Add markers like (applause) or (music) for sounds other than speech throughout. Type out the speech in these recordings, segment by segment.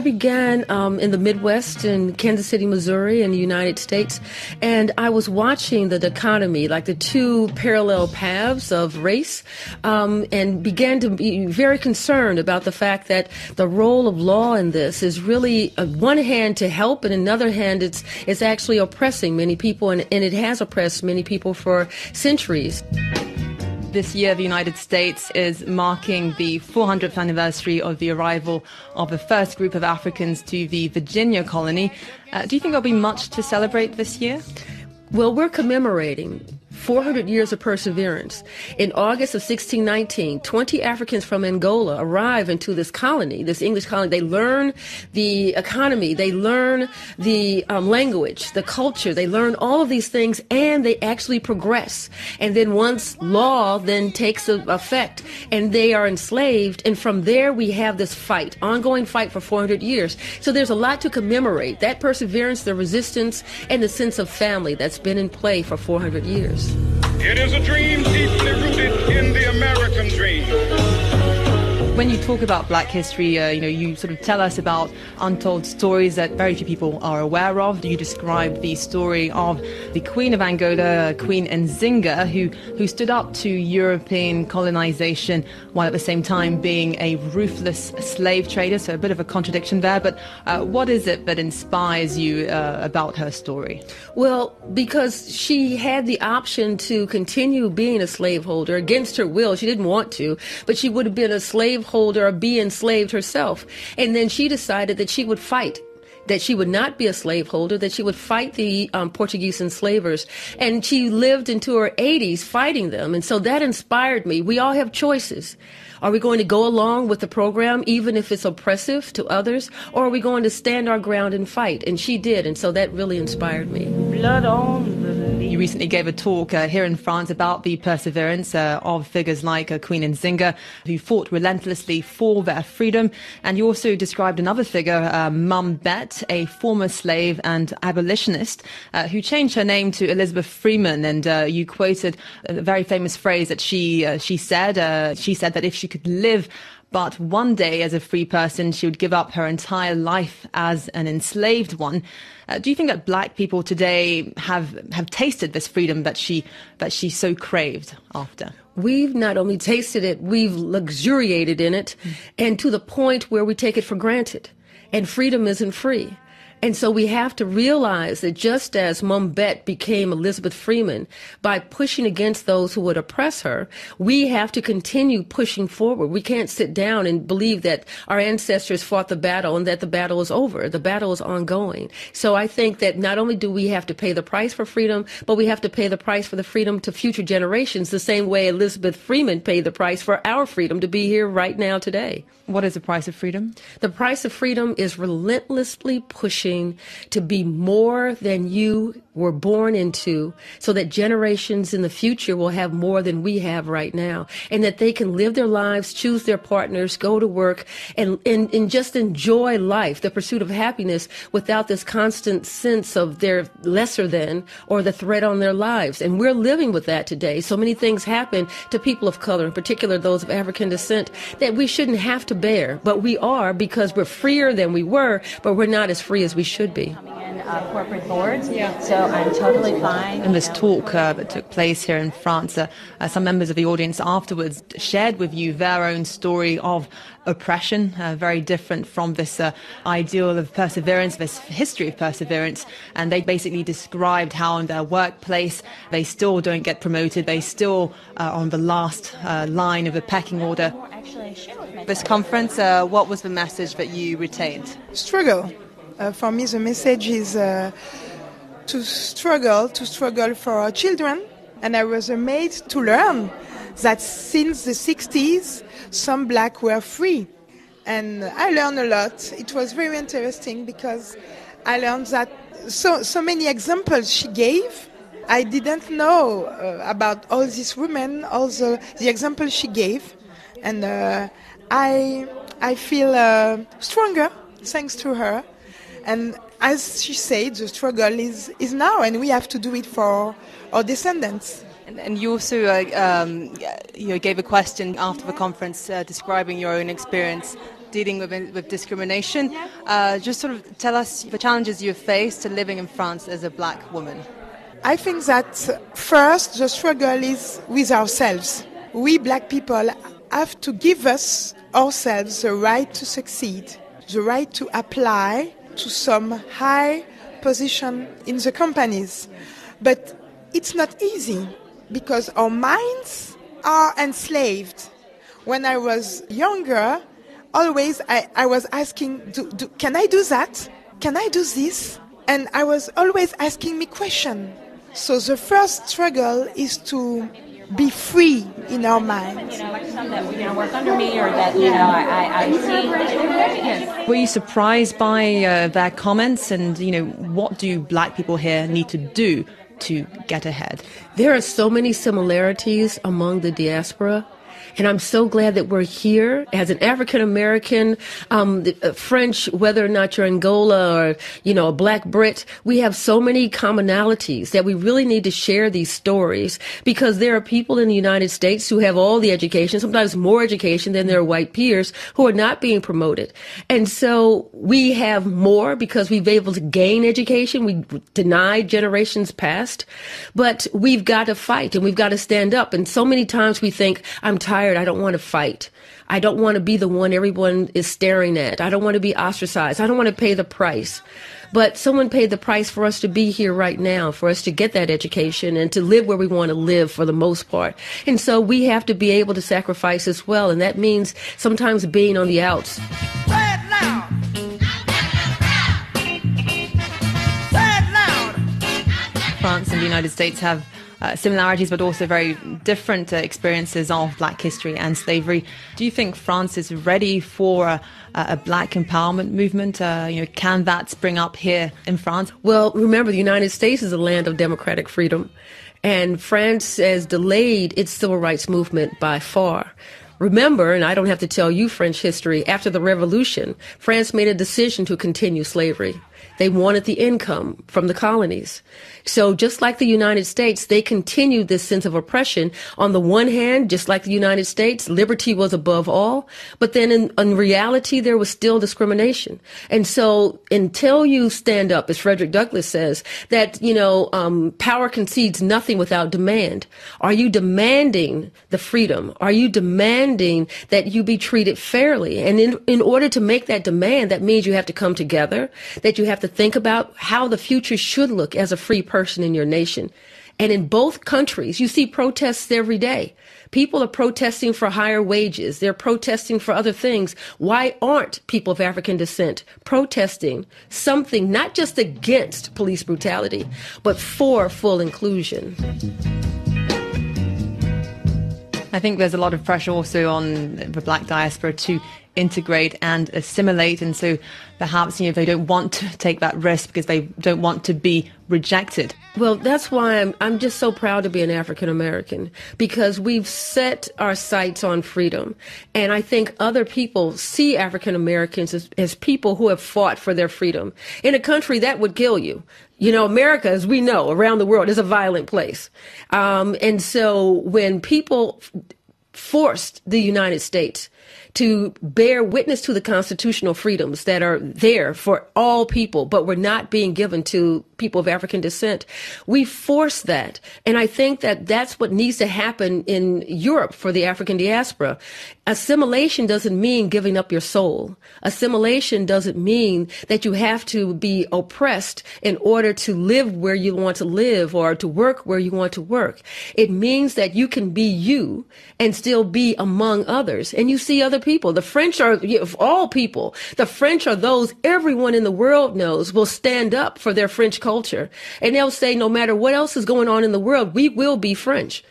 I began um, in the Midwest in Kansas City, Missouri, in the United States, and I was watching the dichotomy, like the two parallel paths of race, um, and began to be very concerned about the fact that the role of law in this is really, on one hand, to help, and another hand, it's it's actually oppressing many people, and, and it has oppressed many people for centuries. This year, the United States is marking the 400th anniversary of the arrival of the first group of Africans to the Virginia colony. Uh, do you think there'll be much to celebrate this year? Well, we're commemorating 400 years of perseverance. In August of 1619, 20 Africans from Angola arrive into this colony, this English colony. They learn the economy, they learn the um, language, the culture, they learn all of these things, and they actually progress. And then once law then takes effect, and they are enslaved, and from there we have this fight, ongoing fight for 400 years. So there's a lot to commemorate that perseverance, the resistance, and the sense of family that's been in play for 400 years. It is a dream deeply rooted in the American dream. When you talk about Black history, uh, you know, you sort of tell us about untold stories that very few people are aware of. You describe the story of the Queen of Angola, Queen Nzinga, who who stood up to European colonization while at the same time being a ruthless slave trader. So a bit of a contradiction there. But uh, what is it that inspires you uh, about her story? Well, because she had the option to continue being a slaveholder against her will. She didn't want to, but she would have been a slave slaveholder or be enslaved herself. And then she decided that she would fight that she would not be a slaveholder, that she would fight the um, Portuguese enslavers. And she lived into her 80s fighting them. And so that inspired me. We all have choices. Are we going to go along with the program, even if it's oppressive to others? Or are we going to stand our ground and fight? And she did. And so that really inspired me. Blood on you recently gave a talk uh, here in France about the perseverance uh, of figures like uh, Queen Nzinga, who fought relentlessly for their freedom. And you also described another figure, uh, Mum Bet, a former slave and abolitionist, uh, who changed her name to Elizabeth Freeman. And uh, you quoted a very famous phrase that she she said. she said that if she could live but one day, as a free person, she would give up her entire life as an enslaved one. Uh, do you think that black people today have have tasted this freedom that she that she so craved after? We've not only tasted it, we've luxuriated in it, mm. and to the point where we take it for granted. And freedom isn't free. And so we have to realize that just as Mum Bet became Elizabeth Freeman by pushing against those who would oppress her, we have to continue pushing forward. We can't sit down and believe that our ancestors fought the battle and that the battle is over. The battle is ongoing. So I think that not only do we have to pay the price for freedom, but we have to pay the price for the freedom to future generations the same way Elizabeth Freeman paid the price for our freedom to be here right now today. What is the price of freedom? The price of freedom is relentlessly pushing to be more than you were born into so that generations in the future will have more than we have right now and that they can live their lives, choose their partners, go to work and, and, and just enjoy life, the pursuit of happiness without this constant sense of they're lesser than or the threat on their lives. And we're living with that today. So many things happen to people of color, in particular those of African descent, that we shouldn't have to bear, but we are because we're freer than we were, but we're not as free as we should be. Uh, corporate boards, yeah. so I'm totally fine. In this talk uh, that took place here in France, uh, uh some members of the audience afterwards shared with you their own story of oppression, uh, very different from this uh, ideal of perseverance, this history of perseverance. And they basically described how in their workplace they still don't get promoted, they still are on the last line of the pecking order. This conference, what was the message that you retained? Struggle uh, for me, the message is uh, to struggle, to struggle for our children. And I was amazed to learn that since the 60s, some black were free. And I learned a lot. It was very interesting because I learned that so, so many examples she gave. I didn't know uh, about all these women, all the, the examples she gave. And uh, I, I feel uh, stronger thanks to her. And as she said, the struggle is, is now, and we have to do it for our descendants. And, and you also uh, um, you know, gave a question after the conference uh, describing your own experience dealing with, with discrimination. Uh, just sort of tell us the challenges you've faced to living in France as a black woman. I think that first the struggle is with ourselves. We black people have to give us ourselves the right to succeed, the right to apply to some high position in the companies. But it's not easy because our minds are enslaved. When I was younger, always I, I was asking, do, do, can I do that? Can I do this? And I was always asking me questions. So the first struggle is to be free in our minds. You know, like some that you know work under me or that you know I, I see. Were you surprised by uh, their comments? And you know, what do black people here need to do to get ahead? There are so many similarities among the diaspora and I'm so glad that we're here as an African American, um, uh, French, whether or not you're Angola or, you know, a black Brit. We have so many commonalities that we really need to share these stories because there are people in the United States who have all the education, sometimes more education than their white peers who are not being promoted. And so we have more because we've been able to gain education. We denied generations past, but we've got to fight and we've got to stand up. And so many times we think, I'm tired tired. I don't want to fight. I don't want to be the one everyone is staring at. I don't want to be ostracized. I don't want to pay the price. But someone paid the price for us to be here right now, for us to get that education and to live where we want to live for the most part. And so we have to be able to sacrifice as well. And that means sometimes being on the outs. France and the United States have uh, similarities but also very different uh, experiences of black history and slavery. Do you think France is ready for a, a black empowerment movement? Uh, you know, can that spring up here in France? Well, remember, the United States is a land of democratic freedom, and France has delayed its civil rights movement by far. Remember, and I don't have to tell you French history, after the revolution, France made a decision to continue slavery. They wanted the income from the colonies. So just like the United States, they continued this sense of oppression. On the one hand, just like the United States, liberty was above all. But then in, in reality, there was still discrimination. And so until you stand up, as Frederick Douglass says, that, you know, um, power concedes nothing without demand. Are you demanding the freedom? Are you demanding that you be treated fairly? And in, in order to make that demand, that means you have to come together, that you have to think about how the future should look as a free person in your nation. And in both countries, you see protests every day. People are protesting for higher wages. They're protesting for other things. Why aren't people of African descent protesting something not just against police brutality, but for full inclusion? I think there's a lot of pressure also on the black diaspora to integrate and assimilate. And so perhaps, you know, they don't want to take that risk because they don't want to be rejected. Well, that's why I'm, I'm just so proud to be an African American because we've set our sights on freedom. And I think other people see African Americans as, as people who have fought for their freedom in a country that would kill you. You know, America, as we know, around the world is a violent place. Um, and so when people forced the United States to bear witness to the constitutional freedoms that are there for all people, but were not being given to people of African descent. We force that. And I think that that's what needs to happen in Europe for the African diaspora. Assimilation doesn't mean giving up your soul. Assimilation doesn't mean that you have to be oppressed in order to live where you want to live or to work where you want to work. It means that you can be you and still be among others. And you see other people. The French are, of all people, the French are those everyone in the world knows will stand up for their French culture. And they'll say, no matter what else is going on in the world, we will be French.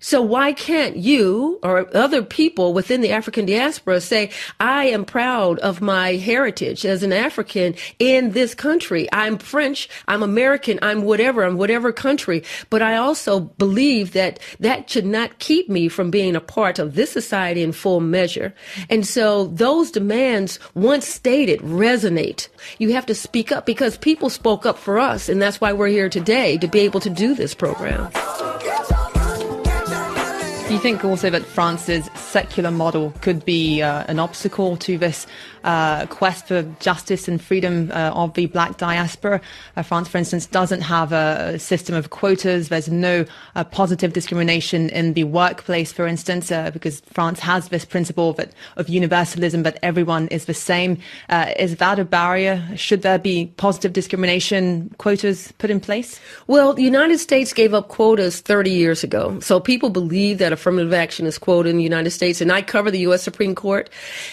So why can't you or other people within the African diaspora say, I am proud of my heritage as an African in this country. I'm French. I'm American. I'm whatever. I'm whatever country. But I also believe that that should not keep me from being a part of this society in full measure. And so those demands, once stated, resonate. You have to speak up because people spoke up for us. And that's why we're here today to be able to do this program. Do you think also that France's secular model could be uh, an obstacle to this uh, quest for justice and freedom uh, of the black diaspora? Uh, France, for instance, doesn't have a system of quotas. There's no uh, positive discrimination in the workplace, for instance, uh, because France has this principle that, of universalism that everyone is the same. is that a barrier? Should there be positive discrimination quotas put in place? Well, the United States gave up quotas 30 years ago. So people believe that affirmative action is quoted in the United States. And I cover the U.S. Supreme Court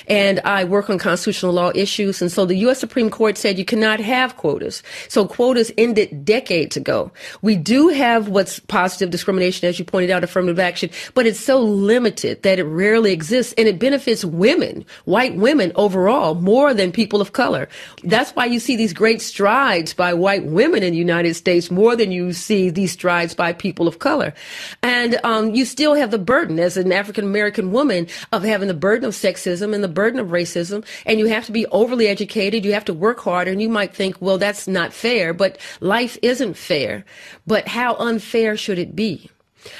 and I work on constitutional law issues. And so the U.S. Supreme Court said you cannot have quotas. So quotas ended decades ago. We do have what's positive discrimination, as you pointed out, affirmative action, but it's so limited that it rarely exists and it benefits women, white women overall, more than people of color. That's why you see these great strides by white women in the United States more than you see these strides by people of color. And um, you still have the burden as an African American woman of having the burden of sexism and the burden of racism. And you have to be overly educated. You have to work harder. And you might think, well, that's not fair, but life isn't fair. But how unfair should it be?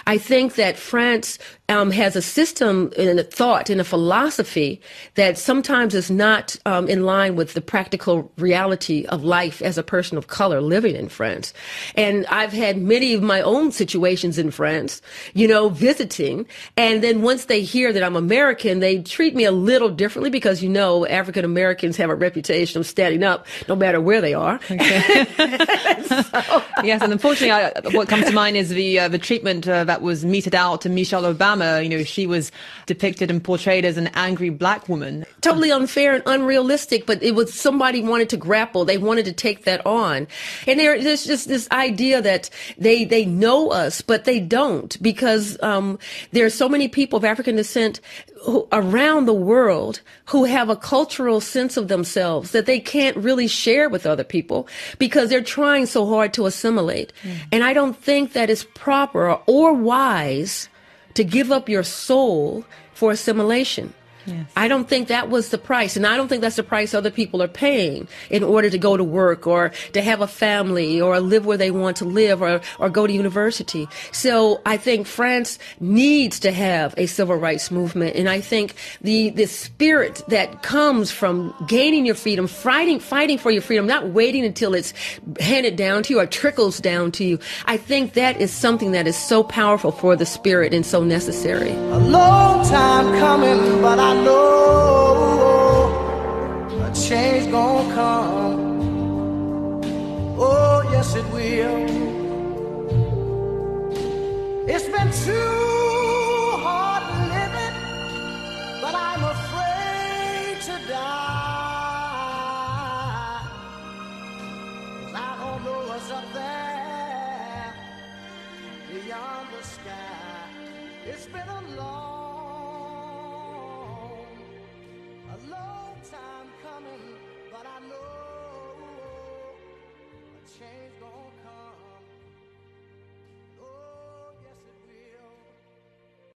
I think that France um, has a system and a thought and a philosophy that sometimes is not um, in line with the practical reality of life as a person of color living in France. And I've had many of my own situations in France, you know, visiting. And then once they hear that I'm American, they treat me a little differently because, you know, African Americans have a reputation of standing up no matter where they are. Okay. (laughs) so, yes, and unfortunately, I, what comes to mind is the uh, the treatment uh, that was meted out to Michelle Obama you know, she was depicted and portrayed as an angry black woman. Totally unfair and unrealistic, but it was somebody wanted to grapple. They wanted to take that on. And there, there's just this idea that they, they know us, but they don't because, um, there are so many people of African descent who, around the world who have a cultural sense of themselves that they can't really share with other people because they're trying so hard to assimilate. Mm. And I don't think that is proper or wise to give up your soul for assimilation. Yes. I don't think that was the price. And I don't think that's the price other people are paying in order to go to work or to have a family or live where they want to live or, or go to university. So I think France needs to have a civil rights movement. And I think the, the spirit that comes from gaining your freedom, fighting, fighting for your freedom, not waiting until it's handed down to you or trickles down to you. I think that is something that is so powerful for the spirit and so necessary. A long time coming, but I I know a change gonna come. Oh, yes, it will. It's been too